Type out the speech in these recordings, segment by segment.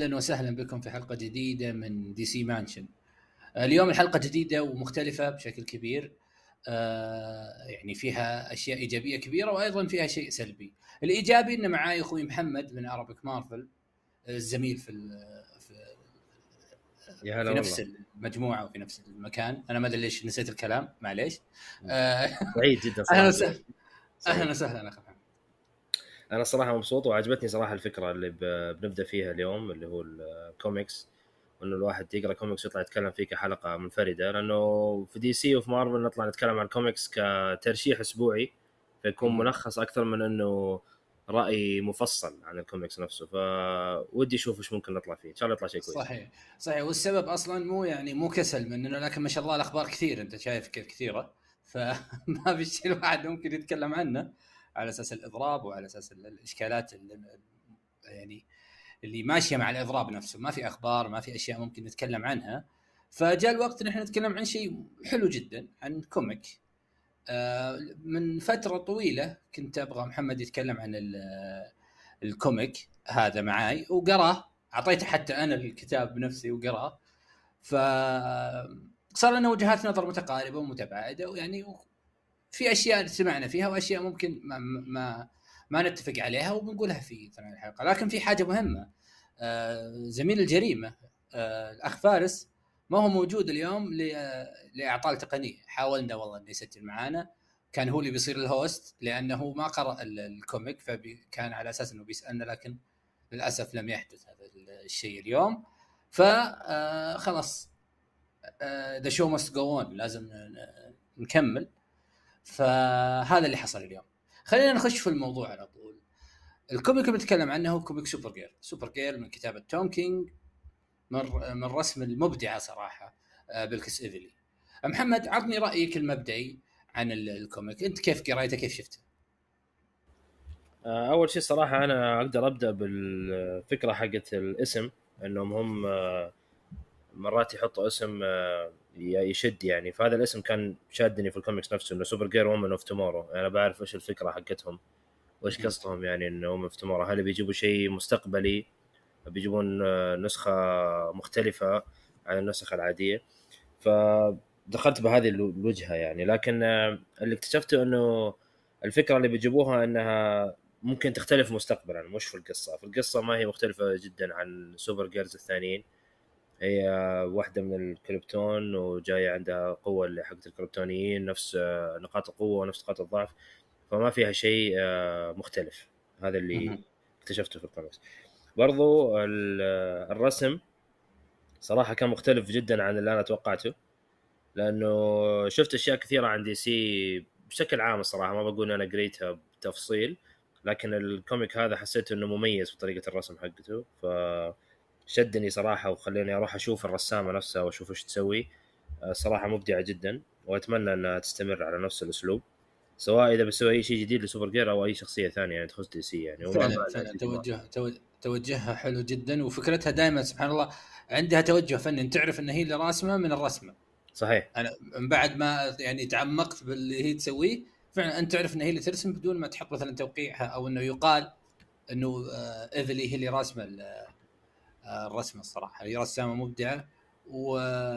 أهلا وسهلا بكم في حلقة جديدة من دي سي مانشن اليوم الحلقة جديدة ومختلفة بشكل كبير. آه يعني فيها أشياء إيجابية كبيرة وأيضا فيها شيء سلبي. الإيجابي إن معاي أخوي محمد من ارابيك مارفل الزميل في في, في نفس المجموعة وفي نفس المكان. أنا ما أدري ليش نسيت الكلام معليش. آه سعيد جدا أهلا وسهلا. أهلا وسهلا أخي أنا صراحة مبسوط وعجبتني صراحة الفكرة اللي بنبدأ فيها اليوم اللي هو الكوميكس انه الواحد يقرأ كوميكس ويطلع يتكلم فيه كحلقة منفردة. لأنه في دي سي وفي مارفل نطلع نتكلم عن الكوميكس كترشيح أسبوعي فيكون ملخص أكثر من إنه رأي مفصل عن الكوميكس نفسه. فودي أشوف إيش ممكن نطلع فيه. إن شاء الله يطلع شيء كويس. صحيح. صحيح. والسبب أصلا مو يعني مو كسل مننا لكن ما شاء الله الأخبار كثير أنت شايف كيف كثيرة. فما في شيء الواحد ممكن يتكلم عنه. على أساس الإضراب وعلى أساس الإشكالات اللي يعني اللي ماشية مع الإضراب نفسه. ما في أخبار ما في أشياء ممكن نتكلم عنها. فجاء الوقت إن إحنا نتكلم عن شيء حلو جدا عن comic. آه، من فترة طويلة كنت أبغى محمد يتكلم عن ال comic هذا معاي وقراه. أعطيته حتى أنا الكتاب بنفسي وقراه. ف صار لنا وجهات نظر متقاربة ومتباعدة ويعني في أشياء سمعنا فيها وأشياء ممكن ما ما, ما نتفق عليها وبنقولها في ثنايا الحلقة. لكن في حاجة مهمة آه زميل الجريمة آه الاخ فارس ما هو موجود اليوم لأعطال تقنية. حاولنا والله إنه يسجل معانا. كان هو اللي بيصير ال host لأنه ما قرأ ال comic فكان على أساس إنه بيسألنا لكن للأسف لم يحدث هذا الشيء اليوم. فخلاص the show must go لازم نكمل. فهذا اللي حصل اليوم. خلينا نخش في الموضوع على طول. ال comic اللي بنتكلم عنه هو comic Supergirl. Supergirl من كتابة توم كينج من من رسم المبدعة صراحة آه، بلكيس ايفلي محمد عطني رأيك المبدئي عن ال comic. أنت كيف قريته؟ كيف شفته؟ آه، أول شيء صراحة أنا أقدر أبدأ بالفكرة حقت الاسم إنهم هم آه، مرات يحطوا اسم يشد يعني. فهذا الاسم كان شادني في الكوميكس نفسه إنه Supergirl Woman of Tomorrow أنا بعرف إيش الفكرة حقتهم وإيش قصدهم يعني إنه Woman of Tomorrow هل بيجيبوا شيء مستقبلي؟ بيجيبون نسخة مختلفة عن النسخ العادية. فدخلت بهذه الوجهة يعني. لكن اللي اكتشفته إنه الفكرة اللي بيجيبوها إنها ممكن تختلف مستقبلا مش في القصة. في القصة ما هي مختلفة جدا عن Supergirls الثانيين. هي واحدة من الكريبتون وجاية عندها قوة اللي حقت الكريبتونيين نفس نقاط القوة ونفس نقاط الضعف فما فيها شيء آه، مختلف. هذا اللي اكتشفته في الكوميكس برضو الرسم صراحة كان مختلف جدا عن اللي أنا توقعته لأنه شفت أشياء كثيرة عن دي سي بشكل عام الصراحة ما بقول أنا قريتها بتفصيل لكن الكوميك هذا حسيت إنه مميز في طريقة الرسم حقته ف شدني صراحة وخليني أروح أشوف الرسامة نفسها وأشوف إيش تسوي. آه، صراحة مبدعة جدا وأتمنى إنها تستمر على نفس الأسلوب سواء إذا بتسوي أي شيء جديد ل Supergirl أو أي شخصية ثانية يعني تخص دي سي يعني. فعلا, فعلا. توجه توجهها حلو جدا وفكرتها دائما سبحان الله عندها توجه فني. تعرف إن هي اللي راسمه من الرسمة. صحيح. أنا من بعد ما يعني تعمقت باللي هي تسويه فعلا أنت تعرف إن هي اللي ترسم بدون ما تحط مثلا توقيعها أو إنه يقال إنه آه، إيفلي هي اللي راسمه الرسم الصراحة هي رسامه مبدعة والالوان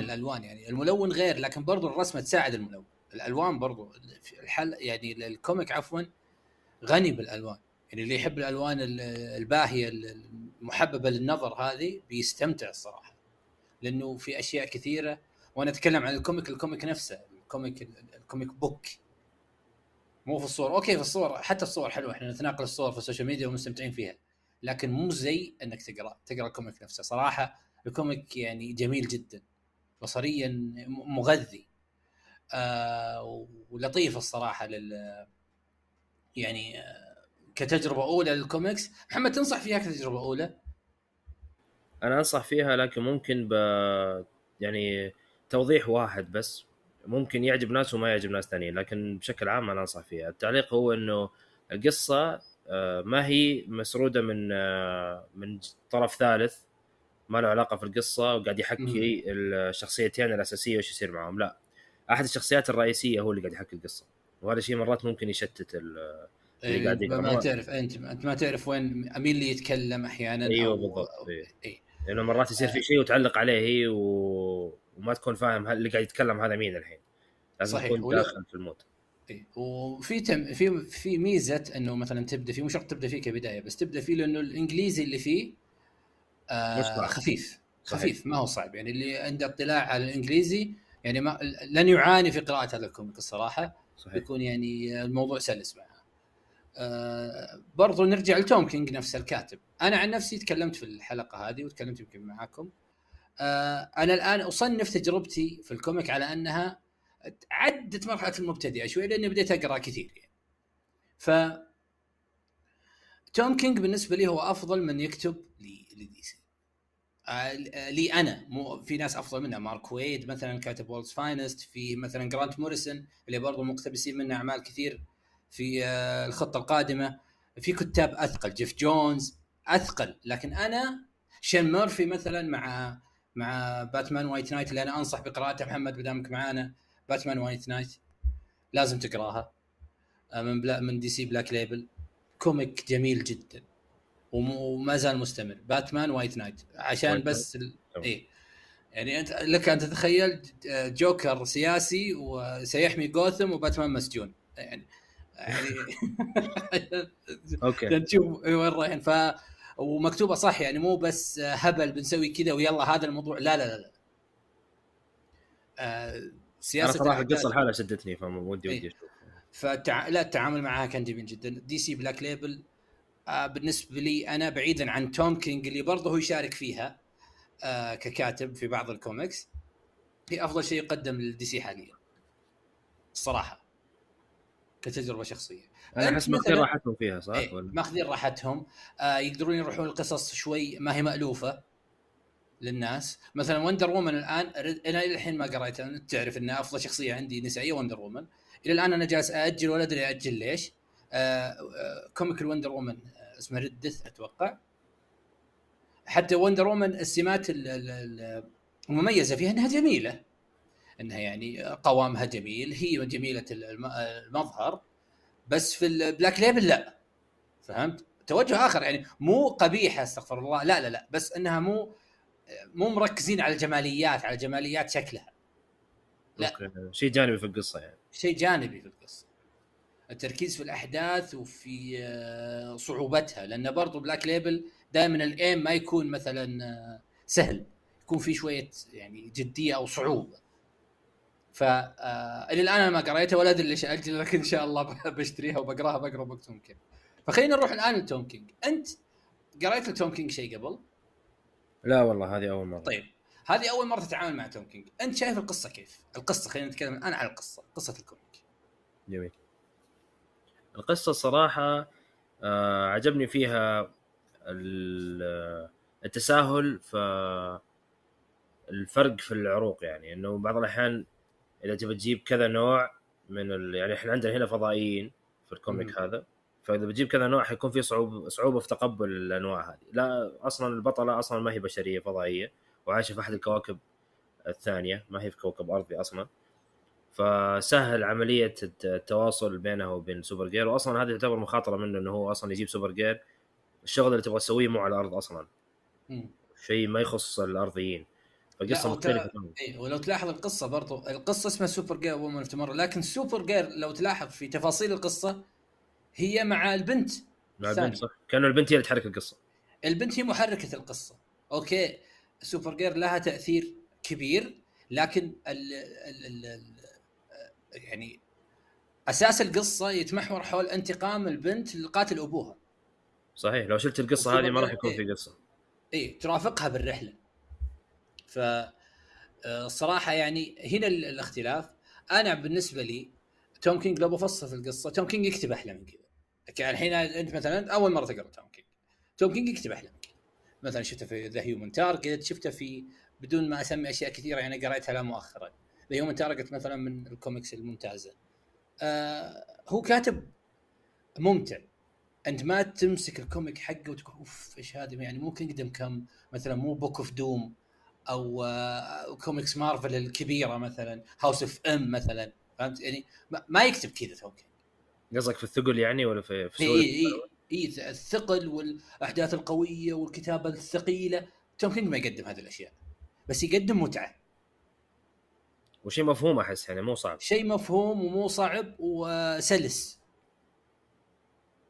الألوان يعني الملون غير لكن برضو الرسمة تساعد الملون. الألوان برضو الحل يعني الكوميك عفوا غني بالألوان. يعني اللي يحب الألوان الباهية المحببة للنظر هذه بيستمتع الصراحة. لأنه في أشياء كثيرة وأنا أتكلم عن الكوميك الكوميك نفسه الكوميك ال comic book. مو في الصور. أوكي في الصور حتى الصور حلوة. إحنا نتناقل الصور في السوشيال ميديا ومستمتعين فيها. لكن مو زي إنك تقرأ تقرأ الكوميك نفسه. صراحة الكوميك يعني جميل جدا. بصريا مغذي. آه ولطيف الصراحة لل يعني آه كتجربة أولى للكوميكس. محمد تنصح فيها كتجربة أولى؟ أنا أنصح فيها لكن ممكن ب يعني توضيح واحد بس. ممكن يعجب ناس وما يعجب ناس ثانيين لكن بشكل عام أنا أنصح فيها. التعليق هو إنه القصة ما هي مسرودة من آه، من طرف ثالث ما له علاقة في القصة وقاعد يحكي الشخصيتين الأساسية وش يصير معهم لا أحد الشخصيات الرئيسية هو اللي قاعد يحكي القصة وهذا الشيء مرات ممكن يشتت اللي قاعد يقرا ما تعرف أنت أنت ما تعرف وين مين اللي يتكلم أحيانا أيوه بالضبط أيوه. إيه. لأنه مرات يصير في شيء وتعلق عليه هي و... وما تكون فاهم هل اللي قاعد يتكلم هذا مين الحين لازم صحيح تكون داخل في المود. وفي تم في في ميزة إنه مثلا تبدأ فيه مش شرط تبدأ فيه كبداية بس تبدأ فيه لأنه الإنجليزي اللي فيه آه خفيف. خفيف ما هو صعب. يعني اللي عنده اطلاع على الإنجليزي يعني ما لن يعاني في قراءة هذا الكوميك الصراحة. صحيح. يكون يعني الموضوع سلس معه. آه برضو نرجع لتوم كينج نفس الكاتب. أنا عن نفسي تكلمت في الحلقة هذه وتكلمت يمكن معاكم. آه أنا الآن أصنف تجربتي في الكوميك على أنها عدت مرحلة المبتدئة شوي لأني بديت أقرأ كثير يعني. ف توم كينج بالنسبة لي هو أفضل من يكتب لدي سي آه لي أنا. مو في ناس أفضل منه. مارك ويد مثلا كاتب World's Finest في مثلا جرانت موريسون اللي برضه مقتبسين منه أعمال كثير في آه الخطة القادمة. في كتاب أثقل جيف جونز أثقل. لكن أنا شون ميرفي مثلا مع مع Batman White Knight اللي أنا أنصح بقراءته محمد بدامك معانا. Batman White Knight لازم تقراها. آه، من بلا من DC Black Label كوميك جميل جدا. وما زال مستمر. Batman White Knight عشان بس ال... إيه. يعني انت لك أن تتخيل جوكر سياسي وسيحمي جوثم وباتمان مسجون. يعني يعني أوكي. تشوف وين رايحين. ف ومكتوبة صح. يعني مو بس هبل بنسوي كذا ويلا هذا الموضوع. لا لا لا, لا. سياسة أنا صراحة القصة الحالة شدتني فودي ودي أشوف. فتع... لا التعامل معها كان جميل جدا. DC Black Label آه بالنسبة لي أنا بعيدا عن توم كينج اللي برضه هو يشارك فيها آه ككاتب في بعض الكوميكس. هي أفضل شيء يقدم للدي سي حاليا. الصراحه كتجربة شخصية. أنا أحس ماخذين راحتهم فيها صح؟ إيه ماخذين راحتهم. آه يقدرون يروحون القصص شوي ما هي مألوفة. للناس. مثلا وندر وومن الآن أنا إلى الحين ما انت تعرف ان أفضل شخصية عندي نسائية وندر وومن إلى الآن أنا جالس أجل ولا أدري أجل ليش. آه كوميك الوندر وومن اسمه Dead Earth أتوقع. حتى وندر وومن السمات المميزة فيها إنها جميلة. إنها يعني قوامها جميل هي جميلة المظهر. بس في ال Black Label لا. فهمت؟ توجه آخر يعني مو قبيحة استغفر الله. لا لا لا. بس إنها مو مو مركزين على الجماليات على جماليات شكلها. لا. شيء جانبي في القصة يعني. شيء جانبي في القصة. التركيز في الأحداث وفي آه، صعوبتها لأن برضو Black Label دائما ال aim ما يكون مثلا آه، سهل. يكون في شوية يعني جدية أو صعوبة. ف آه، إلى الآن أنا ما قريتها ولا أدري ليش أجل لكن إن شاء الله بشتريها وبقراها بقرأ وقت ممكن فخلينا نروح الآن لتوم كينج. أنت قريت لتوم كينج شيء قبل؟ لا والله هذه أول مرة. طيب هذه أول مرة تتعامل مع توم كينج. أنت شايف القصة كيف؟ القصة خلينا نتكلم الآن عن القصة قصة الكوميك. جميل. القصة الصراحه آه عجبني فيها التساهل في الفرق في العروق يعني. إنه بعض الأحيان إذا تبي تجيب كذا نوع من ال... يعني إحنا عندنا هنا فضائيين في الكوميك هذا. فإذا بتجيب كذا نوع حيكون في صعوبه صعوبة في تقبل الأنواع هذه. لا أصلا البطلة أصلا ما هي بشرية فضائية وعايشة في أحد الكواكب الثانية ما هي في كوكب أرضي أصلا. فسهل عملية التواصل بينه وبين Supergirl واصلا هذه تعتبر مخاطرة منه إنه هو أصلا يجيب Supergirl الشغل اللي تبغى تسويه مو على الأرض أصلا. شيء ما يخص الأرضيين. فقصة مختلفة اي ولو تلاحظ القصة برضو القصة اسمها Supergirl Woman of لكن Supergirl لو تلاحظ في تفاصيل القصة هي مع البنت. مع البنت صح. كأنه البنت هي اللي تحرك القصة. البنت هي محركة القصة. أوكي. Supergirl لها تأثير كبير لكن ال ال ال ال يعني أساس القصة يتمحور حول انتقام البنت لقاتل أبوها. صحيح. لو شلت القصة هذه ما راح يكون في قصة. اي ترافقها بالرحلة. ف الصراحه يعني هنا الاختلاف. أنا بالنسبة لي توم كينج لو بفصل في القصة توم كينج يكتب أحلى من كذا. الحين انت مثلا أول مرة تقرأ توم كينج توم كينج يكتب كذا مثلا شفته في The Human Target شفته في بدون ما أسمي أشياء كثيرة يعني قريتها لا مؤخرا. The Human Target مثلا من الكوميكس الممتازة. آه هو كاتب ممتع. أنت ما تمسك ال comic حقه وتقول أوف إيش هذا؟ يعني مو Kingdom Come؟ مثلا مو Book of Doom أو آه كوميكس مارفل الكبيرة مثلا House of M مثلا. فهمت؟ يعني ما يكتب كذا توكن قصدك في الثقل يعني ولا في في إي إي إي الثقل والأحداث القوية والكتابة الثقيلة. توم كينج ما يقدم هذه الأشياء بس يقدم متعة. وشيء مفهوم أحس يعني مو صعب. شيء مفهوم ومو صعب وسلس.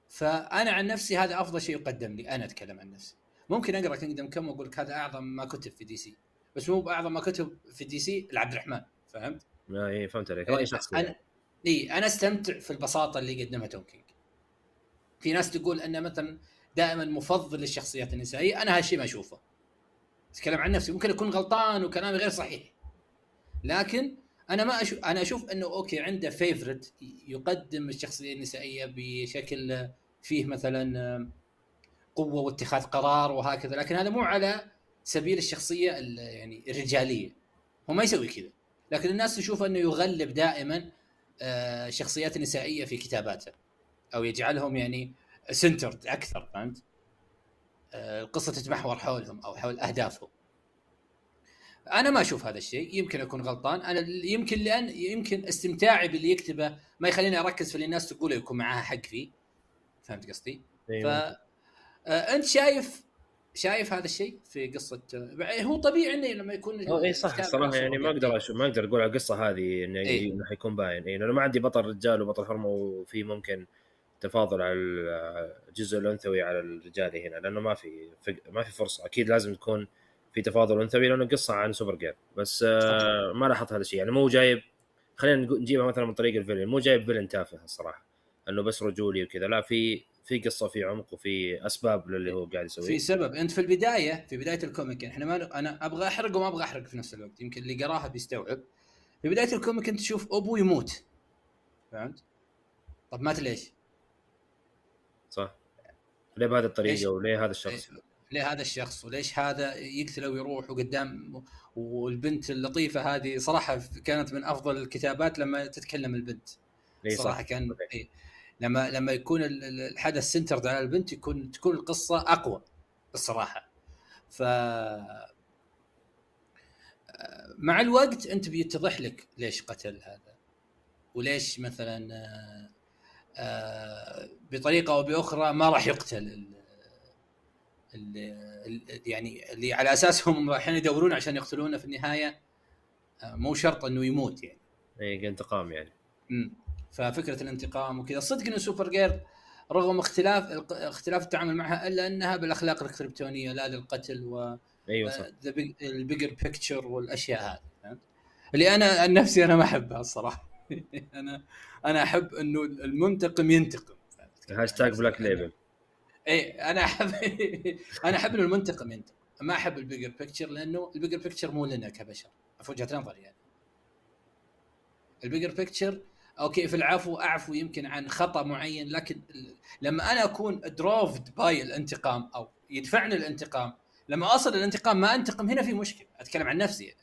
فأنا عن نفسي هذا أفضل شيء يقدم لي. أنا أتكلم عن نفسي. ممكن أقرأ Kingdom Come وأقول لك هذا أعظم ما كتب في دي سي بس مو بأعظم ما كتب في دي سي لعبد الرحمن فهمت؟ لا اي فهمت عليك. راي شخصي أنا اي أنا أستمتع في البساطة اللي قدمها توم كينج. في ناس تقول أنه مثلا دائما مفضل للشخصيات النسائية أنا هالشيء ما أشوفه. أتكلم عن نفسي ممكن اكون غلطان وكلامي غير صحيح. لكن أنا ما أشوف أنا أشوف إنه okay عنده favorite يقدم الشخصية النسائية بشكل فيه مثلا قوة واتخاذ قرار وهكذا لكن هذا مو على سبيل الشخصية يعني الرجالية. هو ما يسوي كذا. لكن الناس تشوف إنه يغلب دائما الشخصيات النسائيه في كتاباته أو يجعلهم يعني سنترد أكثر فهمت؟ القصة تتمحور حولهم أو حول أهدافهم أنا ما أشوف هذا الشيء يمكن أكون غلطان أنا يمكن لأن يمكن استمتاعي باللي يكتبه ما يخليني أركز في اللي الناس تقوله يكون معاها حق فيه فهمت قصدي؟ أيوة. ف أنت شايف شايف هذا الشيء في قصة هو طبيعي إنه لما يكون اي صح الصراحة يعني ما أقدر أشوف ما أقدر أقول على القصة هذه انه إيه؟ إنه حيكون باين. اي لأنه ما عندي بطل رجال وبطل حرمة وفي ممكن تفاضل على الجزء الأنثوي على الرجالي هنا لأنه ما في ما في فرصة. أكيد لازم تكون في تفاضل أنثوي لأنه قصة عن سوبر جيرل بس آه ما لاحظت هذا الشيء. يعني مو جايب خلينا نجيبها مثلا من طريق ال villain. مو جايب villain تافه الصراحة. إنه بس رجولي وكذا. لا في في قصة في عمق وفي أسباب للي هو قاعد يسويه. في سبب. أنت في البداية في بداية ال comic إحنا ما أنا أبغى أحرق وما أبغى أحرق في نفس الوقت. يمكن اللي قراها بيستوعب. في بداية ال comic أنت تشوف أبوه يموت. فهمت؟ طب مات ليش؟ صح. ليه بهذه الطريقة وليه هذا الشخص؟ ليه هذا الشخص؟ وليش هذا يقتله ويروح وقدام والبنت اللطيفة هذه؟ صراحة كانت من أفضل الكتابات لما تتكلم البنت. صراحة كان إيه. لما لما يكون الحدث سنترد على البنت يكون تكون القصة أقوى الصراحة. ف مع الوقت أنت بيتضح لك ليش قتل هذا وليش مثلا بطريقة أو بأخرى ما راح يقتل اللي يعني اللي على اساسهم رايحين يدورون عشان يقتلونه في النهاية مو شرط إنه يموت يعني. اي انتقام يعني. امم ففكرة الانتقام وكذا. صدق إن سوبر جيرل رغم اختلاف اختلاف التعامل معها إلا أنها بالأخلاق الكريبتونية لا للقتل و أيوه صح. ال bigger picture والأشياء هذه؟ اللي أنا عن نفسي أنا ما أحبها الصراحة. أنا أنا أحب إنه المنتقم ينتقم hashtag Black Label اي أنا أحب أنا أحب إنه المنتقم ينتقم. ما أحب ال bigger picture لأنه ال bigger picture مو لنا كبشر في وجهة نظري يعني. ال bigger picture okay في العفو أعفو يمكن عن خطأ معين لكن لما أنا أكون droved by الانتقام أو يدفعني الانتقام لما أصل الانتقام ما أنتقم هنا في مشكلة. أتكلم عن نفسي يعني.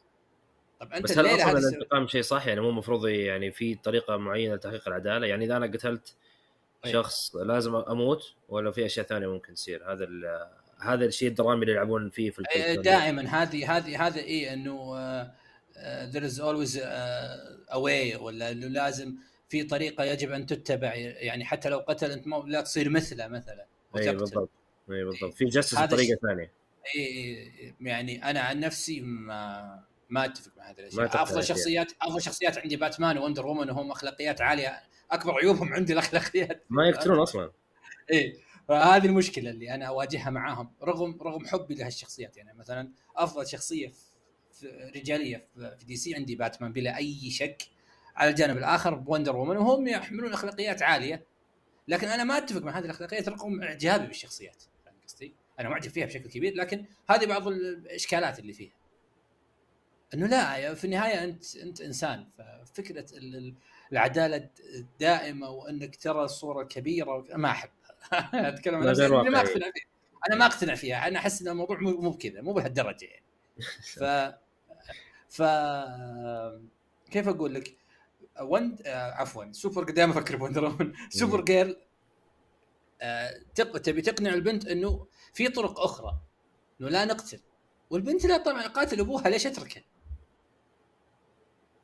طب أنت بس هل أصلا الانتقام شيء صح؟ يعني مو المفروض يعني في طريقة معينة لتحقيق العدالة؟ يعني إذا أنا قتلت شخص لازم أموت ولا في أشياء ثانية ممكن تصير؟ هذا هذا الشيء الدرامي اللي يلعبون فيه في الفيلم دائما. هذه هذه هذا اي إنه there is always a way ولا إنه لازم في طريقة يجب أن تتبع. يعني حتى لو قتل أنت لا تصير مثله مثلا اي بالضبط. اي بالضبط. في justice بطريقة ثانية. اي يعني أنا عن نفسي ما ما أتفق مع هذه الأشياء. أفضل شخصيات أفضل شخصيات عندي باتمان وندر وومن وهم أخلاقيات عالية. أكبر عيوبهم عندي الأخلاقيات. ما يقتلون أصلا. اي فهذه المشكلة اللي أنا أواجهها معاهم رغم رغم حبي لهالشخصيات. يعني مثلا أفضل شخصية رجالية في دي سي عندي باتمان بلا أي شك. على الجانب الآخر بوندر وومن وهم يحملون أخلاقيات عالية. لكن أنا ما أتفق مع هذه الأخلاقيات رغم إعجابي بالشخصيات. فاهم قصدي؟ أنا معجب فيها بشكل كبير لكن هذه بعض الإشكالات اللي فيها. إنه لا في النهاية أنت أنت إنسان. ففكرة العدالة الدائمة وإنك ترى الصورة الكبيره ما أحب. أتكلم عن نفسي. ما أقتنع فيها. أنا ما أقتنع فيها. أنا أحس ان الموضوع مو بكذا مو بهالدرجة يعني. ف ف كيف أقول لك؟ وند آه عفوا سوبر دائما أفكر بوندر سوبر جيرل آه تبي تقنع البنت إنه في طرق أخرى إنه لا نقتل. والبنت لا طبعا قاتل أبوها ليش أتركه؟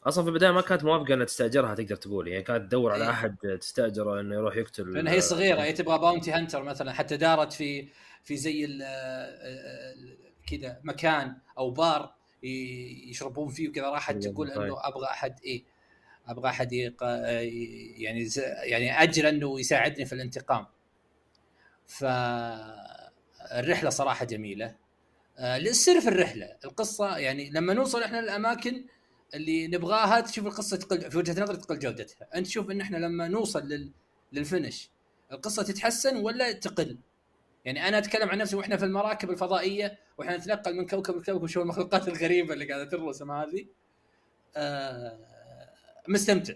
أصلا في البداية ما كانت موافقة انها تستأجرها تقدر تقول. يعني كانت تدور على إيه. أحد تستأجره إنه يروح يقتل. لأن هي صغيرة هي تبغى bounty hunter مثلا. حتى دارت في في زي كذا مكان أو بار يشربون فيه وكذا راحت تقول. إنه أبغى أحد إيه أبغى أحد يق... يعني ز... يعني أجل إنه يساعدني في الانتقام. فالرحله صراحة جميلة. آه، السر في الرحلة القصة يعني لما نوصل إحنا للأماكن اللي نبغاها تشوف القصة تقل في وجهة نظري تقل جودتها. أنت تشوف إن إحنا لما نوصل لل... للفينش القصة تتحسن ولا تقل؟ يعني أنا أتكلم عن نفسي وإحنا في المراكب الفضائية وإحنا نتنقل من كوكب لكوكب ونشوف المخلوقات الغريبة اللي قاعدة ترسم هذه آه مستمتع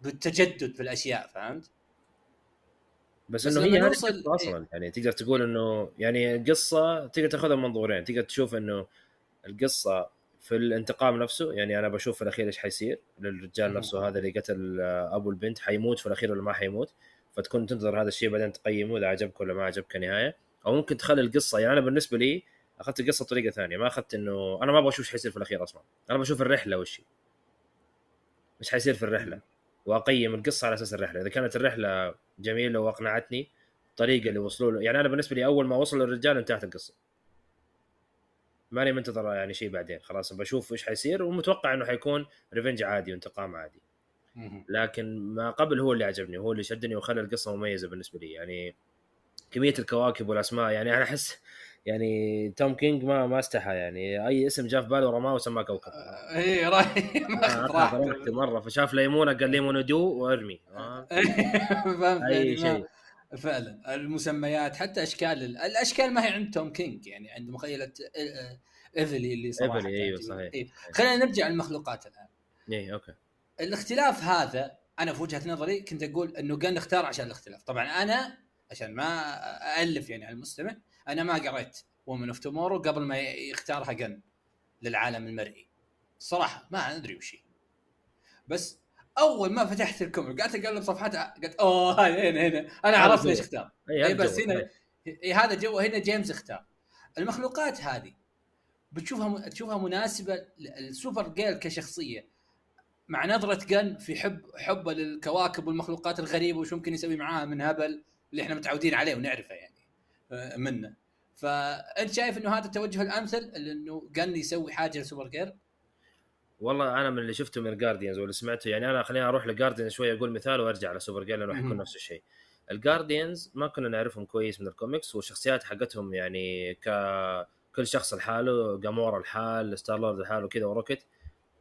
بالتجدد في الأشياء فهمت؟ بس بس إنه هي نوصل- أصلا. يعني تقدر تقول إنه يعني القصة تقدر تأخذها من منظورين. تقدر تشوف إنه القصة في الانتقام نفسه يعني أنا بشوف في الأخير إيش حيصير للرجال. نفسه هذا اللي قتل أبو البنت حيموت في الأخير ولا ما حيموت. فتكون تنتظر هذا الشيء بعدين تقيمه إذا عجبك ولا ما عجبك نهايه أو ممكن تخلي القصة يعني أنا بالنسبة لي أخذت القصة بطريقة ثانية. ما أخذت إنه أنا ما أبغى أشوف إيش حيصير في الأخير أصلا. أنا بشوف الرحلة وش إيش حيصير في الرحلة. وأقيم القصة على أساس الرحلة. إذا كانت الرحلة جميلة وأقنعتني الطريقة اللي وصلوا له. يعني أنا بالنسبة لي أول ما وصل للرجال انتهت القصة. ماني منتظر يعني شيء بعدين. خلاص بشوف إيش حيصير ومتوقع إنه حيكون ريفنج عادي وانتقام عادي. لكن ما قبل هو اللي عجبني هو اللي شدني وخلى القصة مميزة بالنسبة لي. يعني كمية الكواكب والأسماء يعني أنا أحس يعني توم كينج ما ما استحى يعني. أي اسم جاء في باله رماه وسماه كوكب. آه، راي ما آه، مرة. فشاف ليمونة قال ليمونة دو وأرمي. آه. فهمت أي يعني شيء. فعلا. المسميات حتى أشكال ال- الأشكال ما هي عند توم كينج. يعني عند مخيلة إيفلي اللي صراحة أيوه، تعجبني. صحيح. إيه. خلينا نرجع للمخلوقات الآن. اي okay. الاختلاف هذا أنا في وجهة نظري كنت أقول إنه قال نختار عشان الاختلاف. طبعا أنا عشان ما الف يعني على المستمع أنا ما قريت Woman of Tomorrow قبل ما يختارها جن للعالم المرئي. صراحة ما أدري وش بس أول ما فتحت ال comic قعدت أقلب صفحات قلت أوه هنا هنا هنا. أنا عرفت. ليش اختار. إي بس هنا هذا جو هنا جيمس اختار. المخلوقات هذه بتشوفها تشوفها مناسبة السوبر جيرل كشخصية. مع نظرة جن في حب حبه للكواكب والمخلوقات الغريبة وش ممكن يسوي معاها من هبل اللي إحنا متعودين عليه ونعرفه يعني آه، منه. فأنت شايف إنه هذا التوجه الأمثل انه جن يسوي حاجة لسوبر جيرل والله أنا من اللي شفته من الجارديانز واللي سمعته يعني أنا خليني أروح للجارديانز شوي أقول مثال وأرجع على سوبر جيرل لأنه حيكون. نفس الشيء. الجارديانز ما كنا نعرفهم كويس من الكوميكس والشخصيات حقتهم يعني ك كل شخص لحاله جامورا لحاله ستار لورد لحاله كذا وروكت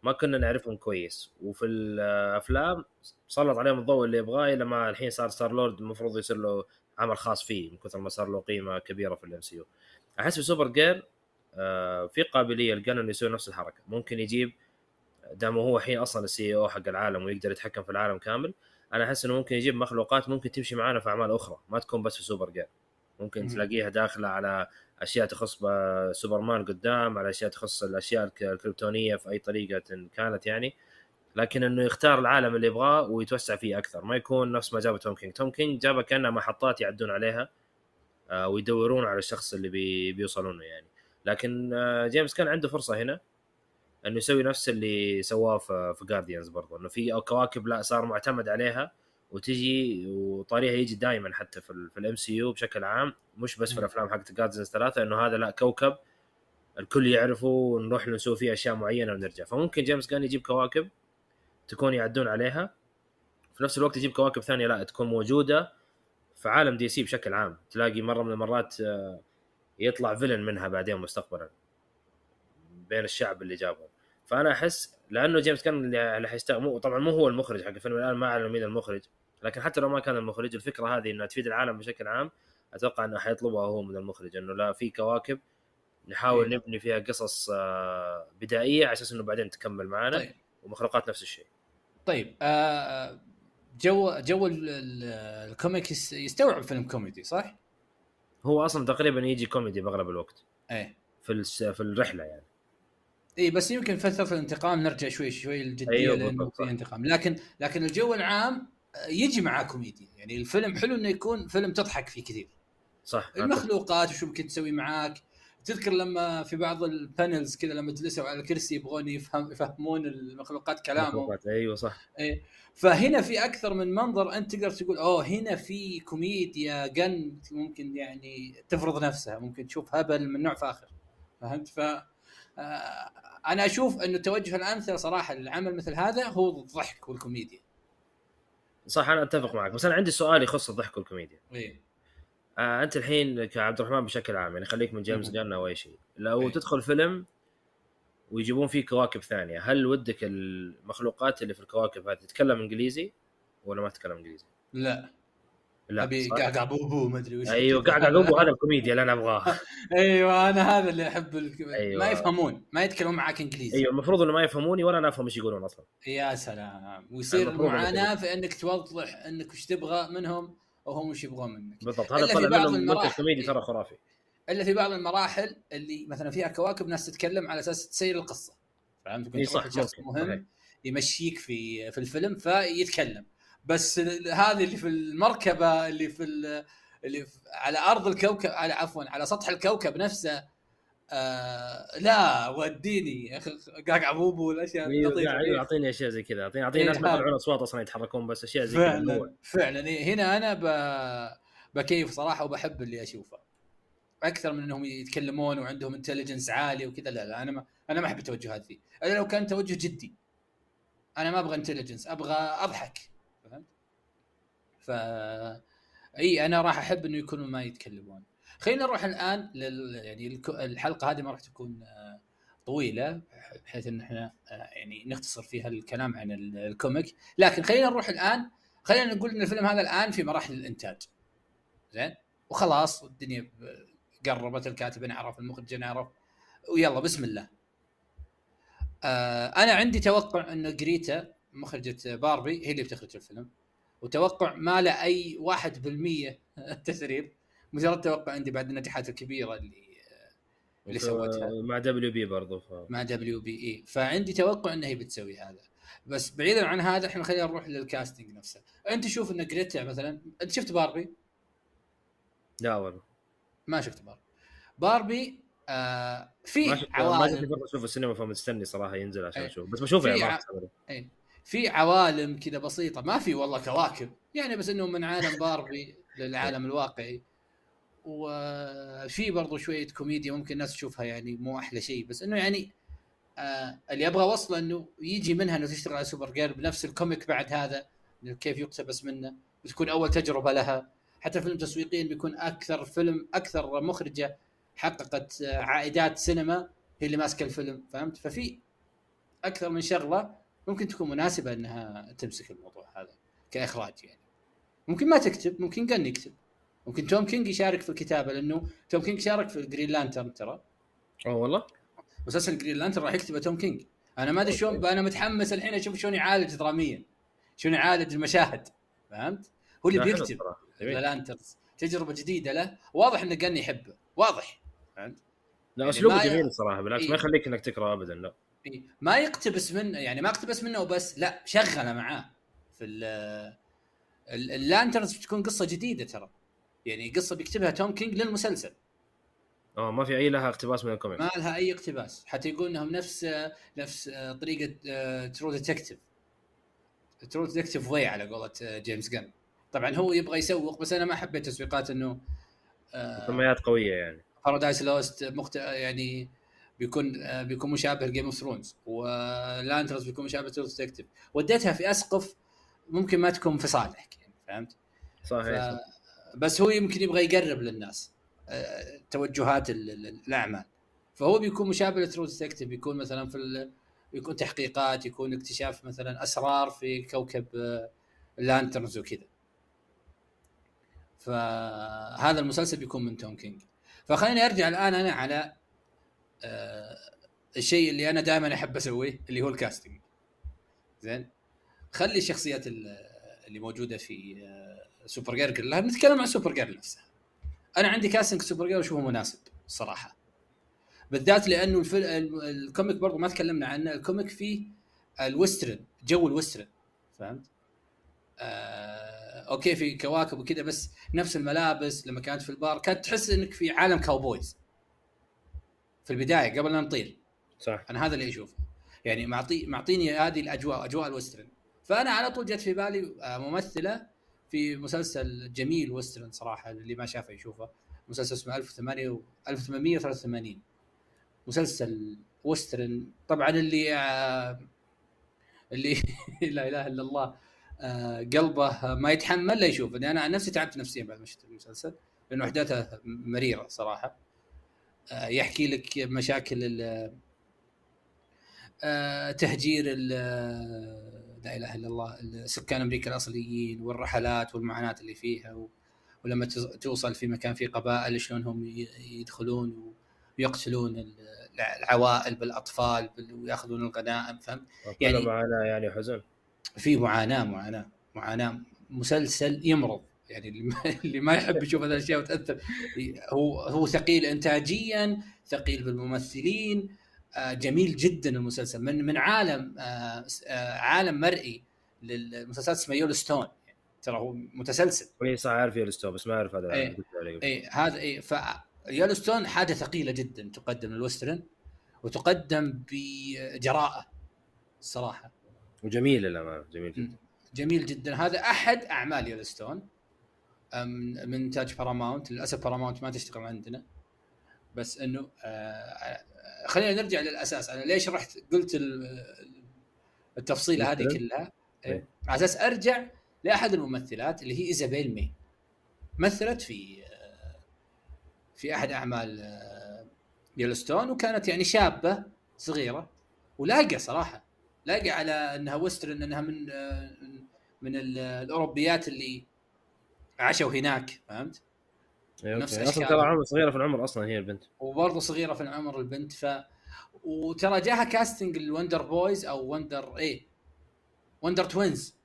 ما كنا نعرفهم كويس. وفي الأفلام سلط عليهم الضوء اللي يبغاه إلى ما الحين صار ستار لورد المفروض يصير له عمل خاص فيه من كثر ما صار له قيمة كبيرة في ال MCU أحس في سوبر جيرل آه في قابلية لجن إنه يسوي نفس الحركة. ممكن يجيب دام هو الحين أصلا ال CEO حق العالم ويقدر يتحكم في العالم كامل. أنا أحس إنه ممكن يجيب مخلوقات ممكن تمشي معانا في أعمال أخرى ما تكون بس في سوبر جيرل ممكن مم. تلاقيها داخلة على أشياء تخص سوبرمان قدام على أشياء تخص الأشياء الك- الكريبتونية في أي طريقة كانت يعني. لكن إنه يختار العالم اللي يبغاه ويتوسع فيه أكثر. ما يكون نفس ما جابه توم كينج. توم كينج جابه كانها محطات يعدون عليها آه، ويدورون على الشخص اللي بي بيوصلون له يعني. لكن آه، جيمس كان عنده فرصة هنا إنه يسوي نفس اللي سواه في جارديانز برضه إنه في كواكب لا صار معتمد عليها وتجي وطريقها يجي دائما حتى في, في ال MCU بشكل عام. مش بس في. الأفلام حقت جارديانز ثلاثة انه هذا لا كوكب الكل يعرفه ونروح نسوي فيه أشياء معينة ونرجع. فممكن جيمس كان يجيب كواكب تكون يعدون عليها. في نفس الوقت يجيب كواكب ثانية لا تكون موجودة في عالم دي سي بشكل عام. تلاقي مرة من المرات آه، يطلع villain منها بعدين مستقبلا بين الشعب اللي جابه. فأنا أحس لأنه جيمس كان اللي حيشتغل مو طبعا مو هو المخرج حق الفيلم الآن ما أعلن مين المخرج. لكن حتى لو ما كان المخرج الفكرة هذه إنها تفيد العالم بشكل عام أتوقع إنه حيطلبها هو من المخرج إنه لا في كواكب نحاول إيه. نبني فيها قصص آه، بدائية على أساس إنه بعدين تكمل معنا طيب ومخلوقات نفس الشيء طيب آه جو جو ال- ال- ال comic يس- يستوعب فيلم كوميدي صح؟ هو أصلا تقريبا يجي كوميدي بأغلب الوقت إيه في في الرحلة يعني اي بس يمكن فترة الانتقام نرجع شوي شوي للجديه أيوة لأنه في. انتقام لكن لكن الجو العام يجي معاه كوميديا. يعني الفيلم حلو إنه يكون فيلم تضحك فيه كثير. صح المخلوقات وشو ممكن تسوي معاك. تذكر لما في بعض ال panels كذا لما جلسوا على الكرسي يبغون يفهم يفهمون المخلوقات كلامهم. مخلوقات، أيوه صح. إيه. فهنا في أكثر من منظر أنت تقدر تقول أوه هنا في كوميديا جن ممكن يعني تفرض نفسها ممكن تشوف هبل من نوع فآخر. فهمت؟ ف آه، أنا أشوف إنه التوجه الامثل صراحة للعمل مثل هذا هو الضحك والكوميديا. صح أنا أتفق معك بس أنا عندي سؤال يخص الضحك والكوميديا إيه آه أنت الحين كعبد الرحمن بشكل عام يعني خليك من جيمس. جان أو أي شيء لو إيه. تدخل فيلم ويجيبون فيه كواكب ثانية هل ودك المخلوقات اللي في الكواكب هذه تتكلم إنجليزي ولا ما تتكلم إنجليزي؟ لا لا أبي؟ قعقع بوبو ما أدري وش أيوه قاعد أقول هذا الكوميديا اللي أنا أبغاه أيوه أنا هذا اللي أحب الك... أيوة. ما يفهمون ما يتكلمون معك إنجليزي أيوه المفروض إنه ما يفهموني ولا أنا أفهم إيش يقولون أصلا يا سلام ويصير المعاناة في إنك توضح إنك وش تبغى منهم وهم وش يبغون منك بالضبط هذا طلع بعض منه منتج المراحل. كوميدي ترى خرافي إلا في بعض المراحل اللي مثلا فيها كواكب ناس تتكلم على أساس تسير القصة فهمت؟ تروح صح صحيح. مهم يمشيك في في الفيلم فيتكلم بس هذه اللي في المركبة اللي في ال- اللي في على أرض الكوكب على عفوا على سطح الكوكب نفسه آه لا وديني قاقع بوبو والاشياء أعطيني أشياء زي كذا اعطيني أعطيني إيه، ناس ما. يطلعون اصوات أصلا يتحركون بس أشياء زي كذا. فعلا فعلا إيه، هنا أنا ب... بكيف صراحة وبحب اللي أشوفه أكثر من إنهم يتكلمون وعندهم intelligence عالي وكذا لا لا أنا ما أنا ما أحب التوجهات ذي الا لو كان توجه جدي أنا ما أبغى intelligence أبغى أضحك؟ ف اي أنا راح احب انه يكونوا ما يتكلمون. خلينا نروح الان لل يعني الحلقة هذه ما راح تكون آه، طويلة بحيث إن إحنا آه، يعني نختصر فيها الكلام عن ال- ال comic. لكن خلينا نروح الان خلينا نقول إن الفيلم هذا الان في مراحل الإنتاج. زين؟ وخلاص الدنيا قربت الكاتب نعرف المخرج نعرف ويلا بسم الله. آه أنا عندي توقع إن جريتا مخرجة باربي هي اللي بتخرج الفيلم. وتوقع ما له أي 1% تسريب. مجرد توقع عندي بعد النجاحات الكبيرة اللي اللي وف- سوتها. مع دبليو بي برضو ف... مع دبليو بي إي. فعندي توقع انها هي بتسوي هذا. بس بعيدا عن هذا إحنا خلينا نروح لل casting نفسه. أنت شوف إن جريتا مثلا أنت شفت باربي لا والله. ما شفت باربي باربي آه في ما شفت ما عوالم جت فرصه أشوف السينما فمستني صراحة ينزل عشان إيه. أشوف. بس بشوفه يعني ع-. في عوالم كذا بسيطة ما في والله كواكب يعني بس انه من عالم باربي للعالم الواقعي. وفي برضو شوية كوميديا ممكن الناس تشوفها يعني مو أحلى شيء بس إنه يعني آه اللي أبغى اوصله إنه يجي منها إنه تشتغل على سوبر جيرل بنفس ال comic بعد هذا كيف يقتبس منه بتكون أول تجربة لها. حتى فيلم تسويقيا بيكون أكثر فيلم أكثر مخرجة حققت آه، عائدات سينما هي اللي ماسكة الفيلم فهمت؟ ففي أكثر من شغلة. ممكن تكون مناسبة إنها تمسك الموضوع هذا كإخراج يعني. ممكن ما تكتب ممكن جن يكتب. ممكن توم كينج يشارك في الكتابة لأنه توم كينج شارك في الجرين لانترن ترى. أوه والله؟ مسلسل جرين لانترن راح يكتبه توم كينج. أنا ما أدري شلون أنا متحمس الحين أشوف شلون يعالج دراميا. شلون يعالج المشاهد. فهمت؟ هو اللي بيكتب. لانترز تجربة جديدة له. واضح انه جن يحبه. واضح. فهمت؟ لا يعني أسلوبه ما ي- جميل الصراحه بالعكس إيه. ما يخليك إنك تقرا ابدا لا. ما يقتبس منه يعني ما اقتبس منه وبس لا شغلة معاه في ال- ال- ال Lanterns بتكون قصة جديدة ترى. يعني قصة بيكتبها توم كينج للمسلسل. آه ما في أي لها اقتباس من ال comic. ما لها أي اقتباس. حتى يقول إنهم نفس نفس طريقة True Detective True Detective واي على قولة آه، جيمس جن طبعا هو يبغى يسوق بس أنا ما حبيت تسويقات إنه آه، مسميات قوية يعني. Paradise Lost مخت... يعني بيكون آه، بيكون مشابه ل Game of Thrones و Lanterns بيكون مشابه True Detective وديتها في أسقف ممكن ما تكون في صالحك يعني فهمت؟ صحيح. ف... بس هو يمكن يبغى يقرب للناس آه، توجهات ال- ال- الأعمال. فهو بيكون مشابه ل True Detective بيكون مثلا في ال... يكون تحقيقات يكون اكتشاف مثلا أسرار في كوكب آه، Lanterns وكذا. فهذا المسلسل بيكون من توم كينج فخليني أرجع الآن أنا على آه، الشيء اللي أنا دائما أحب أسويه اللي هو ال casting زين؟ خلي الشخصيات ال- اللي موجودة في آه، Supergirl كلها بنتكلم عن Supergirl نفسها. أنا عندي casting Supergirl اشوفه مناسب الصراحه بالذات لأنه الفل... ال- ال comic برضو ما تكلمنا عنه. ال comic فيه ال western جو ال western فهمت؟ آه... okay في كواكب وكذا بس نفس الملابس لما كانت في البار كانت تحس إنك في عالم cowboys في البداية قبل لا نطير. صح. أنا هذا اللي أشوفه. يعني معطي معطيني هذه الأجواء أجواء ال western. فأنا على طول جت في بالي آه، ممثلة في مسلسل جميل western صراحة اللي ما شافه يشوفه. مسلسل اسمه 1883 مسلسل وسترن. طبعا اللي آه، اللي لا إله إلا الله آه، قلبه ما يتحمل لا يشوف أنا عن نفسي تعبت نفسيا بعد ما شفت المسلسل لأنه احداثه مريرة صراحة. يحكي لك مشاكل تهجير لا إله إلا الله سكان أمريكا الأصليين والرحلات والمعاناة اللي فيها و... ولما توصل في مكان فيه قبائل شلون هم يدخلون ويقتلون العوائل بالأطفال ويأخذون الغنائم فهمت؟ يعني معاناة يعني حزن في معاناة معاناة معاناة مسلسل يمرض يعني اللي ما يحب يشوف هذه الأشياء وتأثر. هو هو ثقيل انتاجيا ثقيل بالممثلين. آه، جميل جدا المسلسل. من من عالم آه، آه، عالم مرئي للمسلسلات اسمه Yellowstone ترى هو متسلسل. اي صح عارف Yellowstone بس ما أعرف هذا اي اي هذا اي ف Yellowstone حاجة ثقيلة جدا تقدم لل western وتقدم بجراءة الصراحه وجميل للامانه جميل جدا. جميل جدا. هذا أحد أعمال Yellowstone من انتاج باراماونت للأسف باراماونت ما تشتغل عندنا. بس إنه خلينا نرجع للأساس. أنا ليش رحت؟ قلت التفصيله هذه كلها. إيه. على أساس أرجع لأحد الممثلات اللي هي إيزابيل مي. مثلت في في أحد أعمال يلستون وكانت يعني شابة صغيرة. ولاقى صراحة لاقى على إنها وسترن إنها من من الأوروبيات اللي عاشوا هناك فهمت؟ إيه، نفس أصلا ترى عمر صغيرة في العمر أصلا هي البنت. وبرضه صغيرة في العمر البنت ف وترى جاها casting ال Wonder Boys أو Wonder إيه Wonder Twins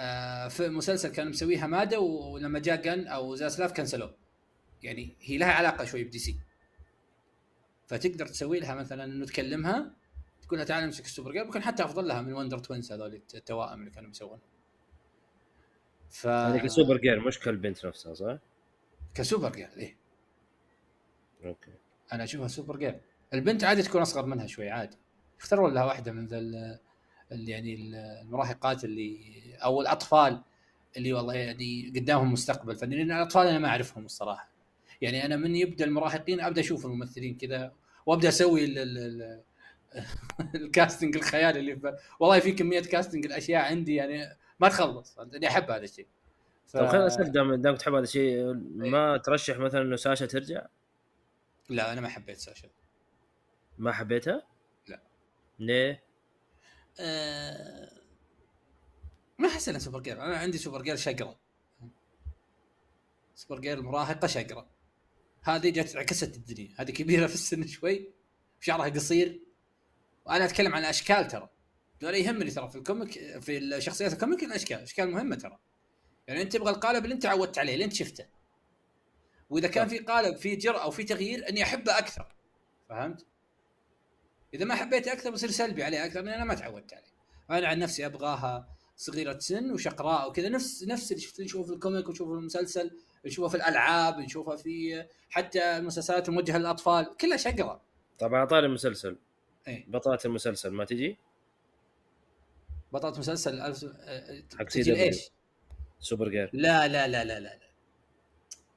آه في مسلسل كان مسويها ماده ولما جاء جن أو زاسلاف كنسلوه يعني هي لها علاقة شوي بدي سي. فتقدر تسوي لها مثلا إنه تكلمها تقول لها تعالي نمسك ال Supergirl ممكن حتى أفضل لها من Wonder Twins هذول التوائم اللي كانوا يسوونها. ف يعني كسوبر جير مش كالبنت نفسها صح؟ ك Supergirl إيه. Okay. أنا أشوفها Supergirl. البنت عادي تكون أصغر منها شوي عادي. اختاروا لها واحدة من ذا يعني المراهقات اللي أو الأطفال اللي والله يعني قدامهم مستقبل فني لأن الأطفال أنا ما أعرفهم الصراحة. يعني أنا من يبدأ المراهقين أبدأ أشوف الممثلين كذا وأبدأ أسوي ال casting الخيالي اللي والله في كمية casting الأشياء عندي يعني ما تخلص اني أحب هذا الشيء. ف... طيب خلينا أسألك دام دام تحب هذا الشيء ما إيه. ترشح مثلا إنه ساشا ترجع؟ لا أنا ما حبيت ساشا. ما حبيتها؟ لا. ليه؟ أه... ما أحس انها Supergirl. أنا عندي Supergirl شقرة. Supergirl المراهقه شقرة. هذه جت عكست الدنيا. هذه كبيرة في السن شوي شعرها قصير. وأنا أتكلم عن أشكال ترى. ولا يهمني ترى في ال comic في الشخصيات ال comic الاشكال أشكال مهمة ترى. يعني أنت تبغى القالب اللي أنت عودت عليه اللي أنت شفته. وإذا كان في قالب في جرأة أو في تغيير إني أحبه أكثر. فهمت؟ إذا ما حبيته أكثر بصير سلبي عليه أكثر لأن أنا ما تعودت عليه. أنا عن نفسي أبغاها صغيرة سن وشقراء وكذا. نفس نفس اللي شفت نشوفه في ال comic ونشوفه في المسلسل نشوفها في الألعاب نشوفها في حتى المسلسلات الموجهه للأطفال كلها شقرة. طبعا طالب المسلسل إيه. بطلة المسلسل ما تجي؟ بطلة مسلسل ألف... حق سي إيش؟ سوبر جير لا لا لا لا لا,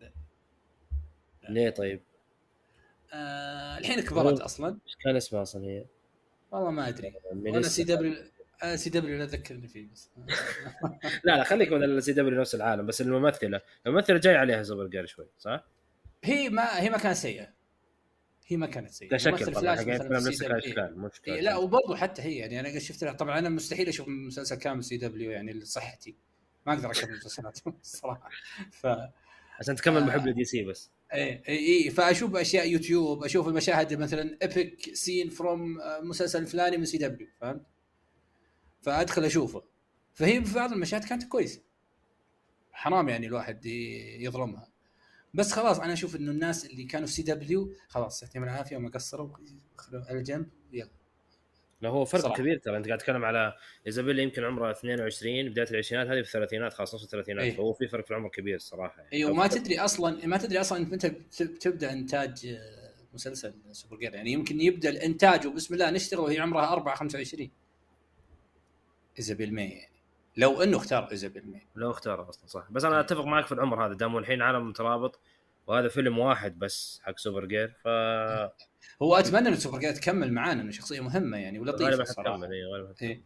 لا. ليه طيب؟ آه الحين كبرت أصلا إيش كان اسمها أصلا هي؟ والله ما أدري أنا سي دبليو سي دبليو لا تذكرني فيه بس لا لا خليك من السي دبليو نفس العالم بس الممثلة الممثلة جاي عليها سوبر جير شوي صح؟ هي ما هي ما كانت سيئه هي ما كانت سيئة. كشكل طبعا نفس الاشكال إيه لا وبرضه حتى هي يعني أنا شفت لها طبعا أنا مستحيل أشوف مسلسل كامل CW يعني لصحتي. ما أقدر أكمل مسلسلات الصراحه ف عشان تكمل محب دي سي بس. اي اي إيه فأشوف أشياء يوتيوب أشوف المشاهد مثلا epic scene from مسلسل فلاني من CW فهمت؟ فأدخل أشوفه. فهي في بعض المشاهد كانت كويسة. حرام يعني الواحد يظلمها. بس خلاص أنا أشوف إنه الناس اللي كانوا في CW خلاص يعطيهم العافية وما قصروا على جنب يلا لا هو فرق صراحة. كبير ترى أنت قاعد تتكلم على ايزابيلا يمكن عمرها 22 بداية العشرينات هذه في الثلاثينات خلاص نص الثلاثينات أيه. فهو في فرق في العمر كبير الصراحه يعني أيوه وما تدري أصلا ما تدري أصلا إنت متى تبدأ إنتاج مسلسل Supergirl يعني يمكن يبدأ الإنتاج وبسم الله نشتغل وهي عمرها 4 25 إيزابيل ماي يعني لو انه اختار إيزابيل ماي لو اختار أصلا صح بس أنا أتفق معك في العمر هذا دام الحين عالم مترابط وهذا فيلم واحد بس حق Supergirl ف هو أتمنى إن Supergirl تكمل معانا إنه شخصية مهمة يعني ولطيفة غالبا حتكمل اي غالبا. إيه.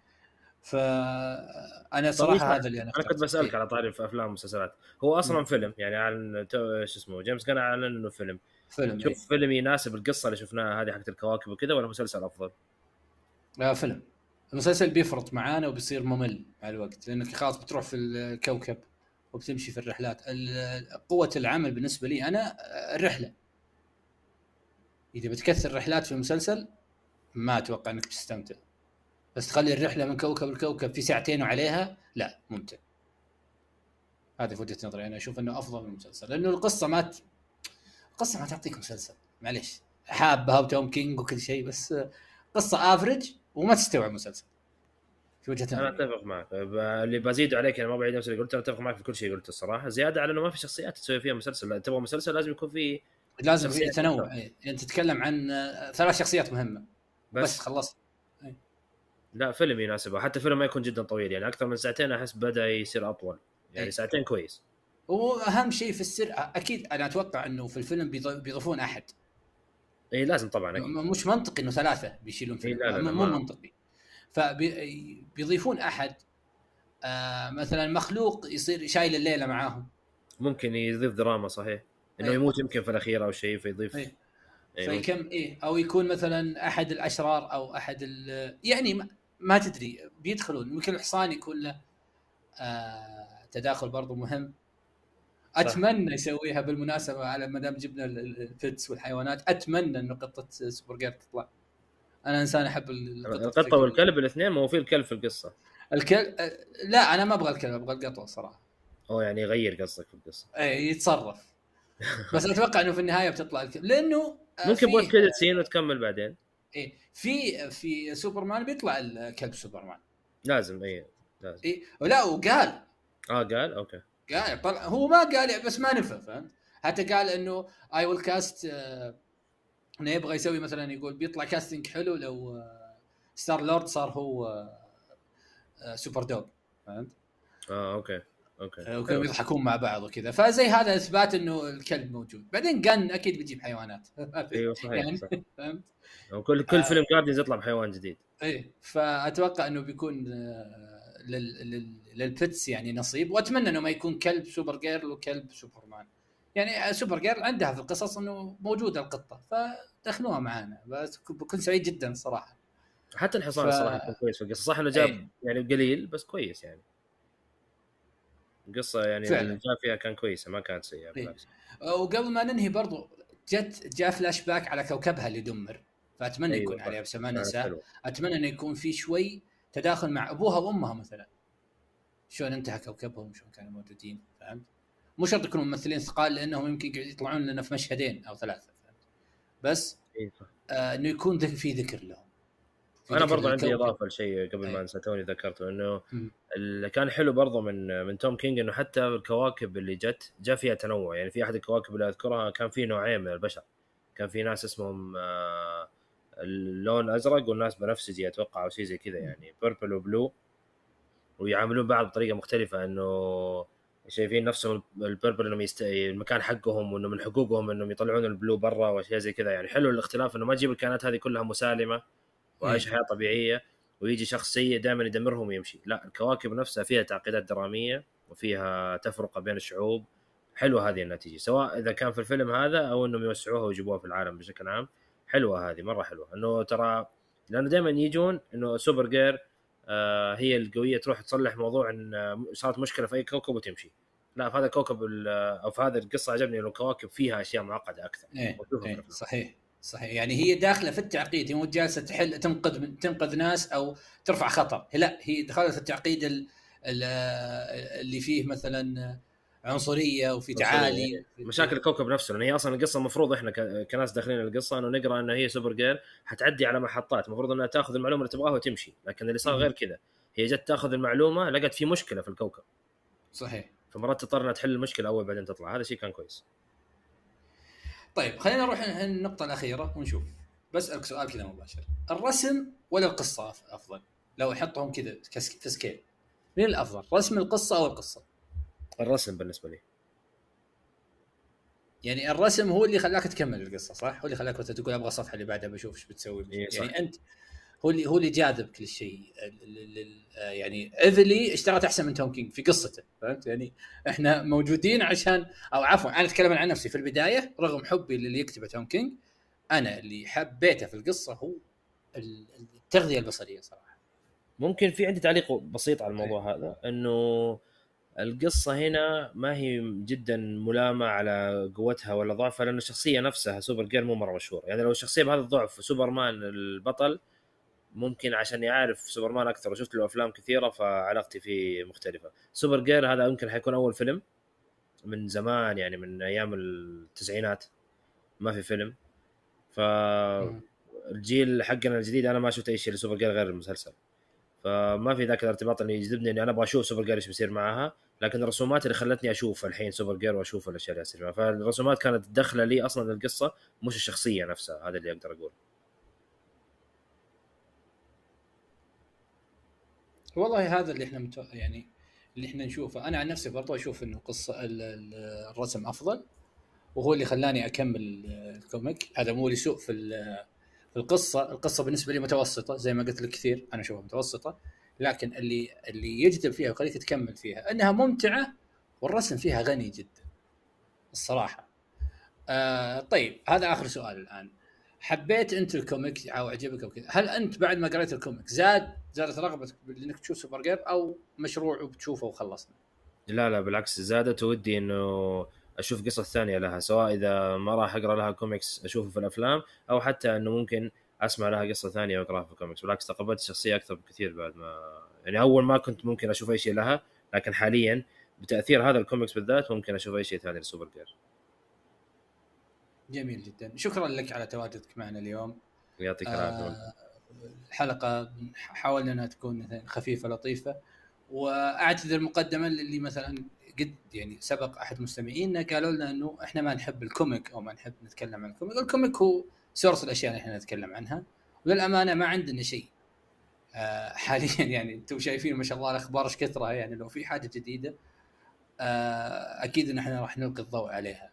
فانا صراحة صراحة هذا اللي أنا أنا كنت. بسألك إيه. على طاري في أفلام ومسلسلات هو أصلا مم. فيلم يعني عن تو- شو اسمه جيمس غان أعلن إنه فيلم فيلم تشوف إيه. فيلم يناسب القصة اللي شفناها هذه حقت الكواكب وكذا ولا مسلسل أفضل؟ آه فيلم المسلسل بيفرط معانا وبيصير ممل مع الوقت لأنك خلاص بتروح في الكوكب وبتمشي في الرحلات. ال- قوة العمل بالنسبة لي أنا الرحلة. إذا بتكثر رحلات في المسلسل ما أتوقع أنك تستمتع بس تخلي الرحلة من كوكب لكوكب في ساعتين وعليها لا ممتع. هذه في وجهة نظري. أنا أشوف أنه أفضل من المسلسل لأنه القصة ما ت... القصة ما تعطيك مسلسل معليش. حابها وتوم كينج وكل شيء بس قصة average وما تستوعب مسلسل في وجهة أنا أتفق معك. اللي بزيده عليك أنا ما بعيد نفس اللي قلته أتفق معك في كل شيء قلته الصراحة. زيادة على إنه ما في شخصيات تسوي فيها مسلسل. تبغى مسلسل لازم يكون في لازم في تنوع. أكثر. إيه. انت تتكلم عن آه، ثلاث شخصيات مهمة. بس, بس, خلصت لا فيلم يناسبه. حتى فيلم ما يكون جدا طويل. يعني أكثر من ساعتين أحس بدأ يصير أطول. يعني إيه. ساعتين كويس. وأهم شيء في السر أكيد أنا أتوقع إنه في الفيلم بيض- بيضيفون أحد. إي لازم طبعا. مش منطقي إنه ثلاثة بيشيلون إيه، فيلم لا، لا، لا، م- مو ما- منطقي. فبيضيفون أحد آه مثلا مخلوق يصير شايل الليلة معاهم. ممكن يضيف دراما صحيح. إنه إيه. يموت يمكن في الأخير أو شيء فيضيف. إيه. إيه، ممكن. فيكم إيه أو يكون مثلا أحد الأشرار أو أحد ال- يعني ما, ما تدري بيدخلون. يمكن الحصان يكون له آه تداخل برضو مهم. أتمنى يسويها بالمناسبة على ما دام جبنا ال- ال- ال pets والحيوانات. أتمنى انه قطة Supergirl تطلع. أنا إنسان أحب ال- القطة والكلب الاثنين ما هو في الكلب في القصة. الكلب آه، لا أنا ما أبغى الكلب أبغى القطوه صراحة. أو يعني يغير قصدك في القصة. إيه يتصرف. بس أتوقع إنه في النهاية بتطلع الكلب. لأنه آه، ممكن post credit scene وتكمل بعدين. إيه في في سوبرمان بيطلع الكلب سوبرمان. لازم اي لازم. إيه لا وقال. آه قال؟ أوكي. قال طلع هو ما قال بس ما نفى فهمت حتى قال إنه I will cast إنه يبغى يسوي مثلا يقول بيطلع casting حلو لو آه، Star-Lord صار هو آه، آه، super dog فهمت؟ آه أوكي أوكي آه، وكانوا يضحكون مع بعض وكذا فزي هذا إثبات إنه الكلب موجود بعدين غن أكيد بيجيب حيوانات أيوه صحيح يعني صح. فهمت؟ وكل كل آه. فيلم Guardians يطلع بحيوان جديد إيه فأتوقع إنه بيكون لل... لل... لل pets يعني نصيب وأتمنى إنه ما يكون كلب Supergirl وكلب سوبرمان يعني Supergirl عندها في القصص إنه موجودة القطة فدخلوها معانا بس بكون سعيد جدا صراحة حتى الحصان ف- الصراحه كان كويس في القصة صح إنه جاب إيه. يعني قليل بس كويس يعني القصة يعني فعلا. اللي جاب فيها كان كويسة ما كانت سيئة بالعكس وقبل ما ننهي برضو جت جاء فلاش باك على كوكبها اللي دمر فأتمنى أيوة، يكون. عليها بس ما حلوة. أتمنى إنه يكون في شوي تداخل مع أبوها وأمها مثلا شلون انتهى كوكبهم شلون كانوا موجودين فهمت؟ مو شرط يكونوا ممثلين ثقال لأنهم يمكن قاعد يطلعون لنا في مشهدين أو ثلاثة فهمت؟ بس إيه،. آه إنه يكون ذك في ذكر لهم في أنا برضو عندي. إضافة لشيء قبل ما أي. انسى توني ذكرته إنه. اللي كان حلو برضو من من توم كينج إنه حتى الكواكب اللي جت جاء فيها تنوع يعني في أحد الكواكب اللي أذكرها كان في نوعين من البشر كان في ناس اسمهم آه، اللون ازرق والناس بنفسجي أتوقع أو شيء زي كذا يعني. purple و blue ويعاملون بعض بطريقة مختلفة إنه شايفين نفسهم ال purple إنهم يست... المكان حقهم وإنه من حقوقهم إنهم يطلعون ال blue برا وأشياء زي كذا يعني. حلو الاختلاف إنه ما تجيب الكائنات هذه كلها مسالمة وعايشة. حياة طبيعية ويجي شخص سيء دائما يدمرهم ويمشي. لا الكواكب نفسها فيها تعقيدات درامية وفيها تفرقة بين الشعوب. حلوة هذه النتيجة سواء إذا كان في الفيلم هذا أو إنهم يوسعوها ويجيبوها في العالم بشكل عام. حلوة هذه مرة حلوة. إنه ترى لأنه دائما يجون إنه سوبر جير آه هي القوية تروح تصلح موضوع إن آه، صارت مشكلة في أي كوكب وتمشي. لا في هذا الكوكب ال- أو في هذه القصة عجبني إنه الكواكب فيها أشياء معقدة أكثر. إيه, إيه. صحيح صحيح. يعني هي داخلة في التعقيد هي مو جالسة تحل تنقذ تنقذ ناس أو ترفع خطر. لا هي دخلت في التعقيد ال- ال- اللي فيه مثلا عنصرية وفي تعالي. مشاكل الكوكب نفسه لأن هي أصلا القصة المفروض إحنا كناس داخلين القصة إنه نقرأ إنه هي سوبر جير حتعدي على محطات المفروض إنها تأخذ المعلومة اللي تبغاها وتمشي لكن اللي صار. غير كذا هي جت تأخذ المعلومة لقت في مشكلة في الكوكب. صحيح. فمرات تضطر إنها تحل المشكلة أول بعدين تطلع هذا شيء كان كويس. طيب خلينا نروح النقطة الأخيرة ونشوف. بسألك سؤال كذا مباشر. الرسم ولا القصة أفضل؟ لو احطهم كذا كس- في scale مين الأفضل رسم القصة أو القصة؟ الرسم بالنسبة لي. يعني الرسم هو اللي خلاك تكمل القصة صح؟ هو اللي خلاك مثلا تقول أبغى الصفحه اللي بعدها بشوف إيش بتسوي. إيه، صح. يعني أنت هو اللي هو اللي جاذبك للشيء ال- ال- ال- آه، يعني إيفلي اشتغلت أحسن من توم كينج في قصته فهمت؟ يعني إحنا موجودين عشان أو عفوا أنا أتكلم عن نفسي في البداية رغم حبي للي يكتبه توم كينج أنا اللي حبيته في القصة هو ال- التغذية البصرية صراحة. ممكن في عندي تعليق بسيط على الموضوع هذا إنه القصة هنا ما هي جدا ملامة على قوتها ولا ضعفها لأنه الشخصية نفسها Supergirl مو مرة مشهوره يعني لو الشخصية بهذا الضعف سوبرمان البطل ممكن عشان يعرف سوبرمان أكثر. وشفت له أفلام كثيرة فعلاقتي فيه مختلفة. Supergirl هذا يمكن حيكون أول فيلم من زمان يعني من أيام التسعينات. ما في فيلم. فالجيل حقنا الجديد أنا ما شفت أي شيء ل Supergirl غير المسلسل. فما في ذاك الارتباط اللي يجذبني إني أنا أبغى أشوف Supergirl إيش بيصير معاها لكن الرسومات اللي خلتني أشوف الحين Supergirl وأشوف الأشياء اللي يصير معها فالرسومات كانت داخلة لي أصلا القصة مش الشخصية نفسها هذا اللي أقدر أقول والله هذا اللي إحنا متو... يعني اللي إحنا نشوفه. أنا عن نفسي برضو أشوف إنه قصة ال- ال- الرسم أفضل وهو اللي خلاني أكمل ال comic. هذا مو لي سوء في ال- في القصة القصة بالنسبة لي متوسطة زي ما قلت لك كثير أنا أشوفها متوسطة لكن اللي اللي يجذب فيها ويخليك تكمل فيها أنها ممتعة والرسم فيها غني جدا الصراحة. آه طيب هذا آخر سؤال الآن. حبيت أنت ال comic أو عجبك أو كذا هل أنت بعد ما قريت ال comic زاد زادت رغبتك انك تشوف Supergirl أو مشروع وبتشوفه وخلصنا؟ لا لا بالعكس زادت ودي إنه أشوف قصص ثانية لها سواء إذا ما راح أقرأ لها كوميكس أشوفه في الأفلام أو حتى إنه ممكن أسمع لها قصة ثانية وأقرأها في الكوميكس بالعكس تقبلت الشخصية أكثر بكثير بعد ما يعني أول ما كنت ممكن أشوف أي شيء لها لكن حاليا بتأثير هذا الكوميكس بالذات ممكن أشوف أي شيء ثاني ل Supergirl جميل جدا. شكرا لك على تواجدك معنا اليوم. يعطيك العافية. آه الحلقة حاولنا إنها تكون خفيفة لطيفة وأعتذر مقدما للي مثلا قد يعني سبق أحد مستمعينا قالوا لنا إنه إحنا ما نحب ال comic أو ما نحب نتكلم عن ال comic، ال comic هو source الأشياء اللي إحنا نتكلم عنها. وللأمانة ما عندنا شيء. آه حاليا يعني أنتم شايفين ما شاء الله الأخبار إيش كثرها يعني. لو في حاجة جديدة آه أكيد إن إحنا راح نلقي الضوء عليها.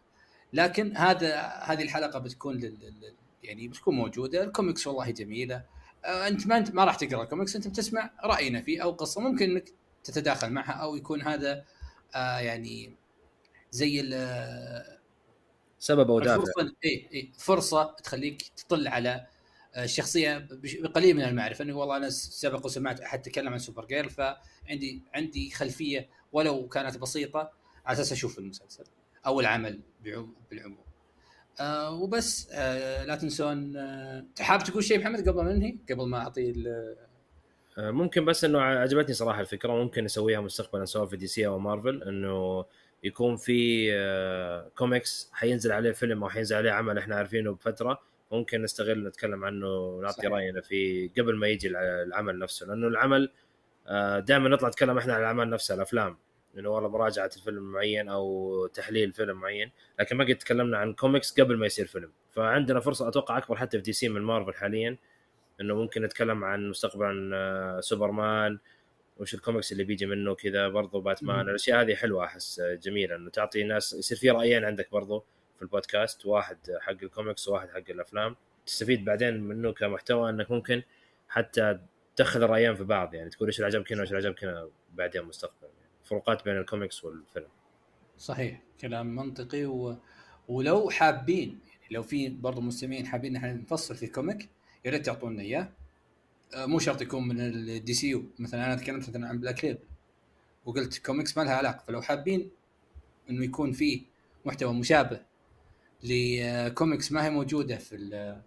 لكن هذا هذه الحلقة بتكون لل يعني بتكون موجودة. الكوميكس والله جميلة. آه، أنت ما أنت ما راح تقرأ الكوميكس. أنت بتسمع رأينا فيه أو قصة. ممكن إنك تتداخل معها أو يكون هذا آه يعني زي ال- سبب أو دافع. الفرصه اي اي فرصة تخليك تطل على آه، الشخصيه بش- بقليل من المعرفة. انه والله أنا سبق وسمعت أحد تكلم عن Supergirl فعندي عندي خلفية ولو كانت بسيطة على أساس أشوف المسلسل أو العمل بالعموم. آه وبس آه لا تنسون آه حاب تقول شيء محمد قبل ما ننهي؟ قبل ما أعطي آه، ممكن بس إنه عجبتني صراحة الفكرة ممكن نسويها مستقبلا سواء في DC أو مارفل إنه يكون في آه، كوميكس حينزل عليه فيلم أو حينزل عليه عمل إحنا عارفينه بفترة ممكن نستغل نتكلم عنه ونعطي. رأينا فيه قبل ما يجي الع- العمل نفسه لأنه العمل دائما نطلع نتكلم إحنا عن الأعمال نفسها الأفلام إنه والله مراجعة فيلم معين أو تحليل فيلم معين لكن ما قد تكلمنا عن كوميكس قبل ما يصير فيلم فعندنا فرصة أتوقع أكبر حتى في DC من مارفل حاليا إنه ممكن نتكلم عن مستقبلا آه، سوبرمان وش الكوميكس اللي بيجي منه كذا برضو باتمان. الأشياء هذه حلوة أحس آه، جميلة إنه تعطي ناس يصير في رأيين عندك برضو في البودكاست واحد حق الكوميكس وواحد حق الأفلام تستفيد بعدين منه كمحتوى إنك ممكن حتى تدخل الرايين في بعض يعني تقول إيش اللي عجبك هنا وإيش اللي عجبك هنا بعدين مستقبلا يعني فروقات بين الكوميكس والفيلم صحيح كلام منطقي و... ولو حابين يعني لو في برضه مستمعين حابين إن إحنا نفصل في comic يا ريت تعطونا إياه. آه، مو شرط يكون من ال DCU مثلا أنا تكلمت مثلا عن Black Label وقلت كوميكس ما لها علاقة. فلو حابين إنه يكون في محتوى مشابه لكوميكس ما هي موجودة في ال-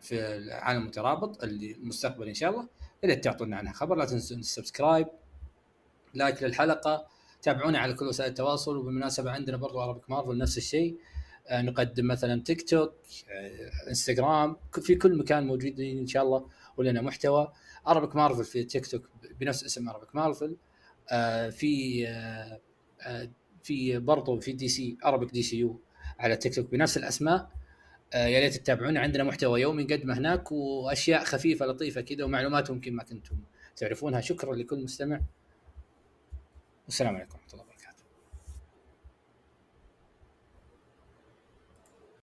في العالم المترابط اللي المستقبل إن شاء الله يا ريت تعطونا عنها خبر. لا تنسوا ال subscribe like للحلقة تابعونا على كل وسائل التواصل وبالمناسبة عندنا برضو Arabic Marvel نفس الشيء. آه، نقدم مثلا تيك توك آه، انستغرام في كل مكان موجودين إن شاء الله ولنا محتوى. Arabic Marvel في تيك توك بنفس اسم Arabic Marvel آه، في آه، آه، في برضو في DC Arabic DCU على تيك توك بنفس الأسماء. آه، يا ريت تتابعونا عندنا محتوى يومي نقدمه هناك وأشياء خفيفة لطيفة كذا ومعلومات ممكن ما كنتم تعرفونها. شكرا لكل مستمع. والسلام عليكم ورحمة الله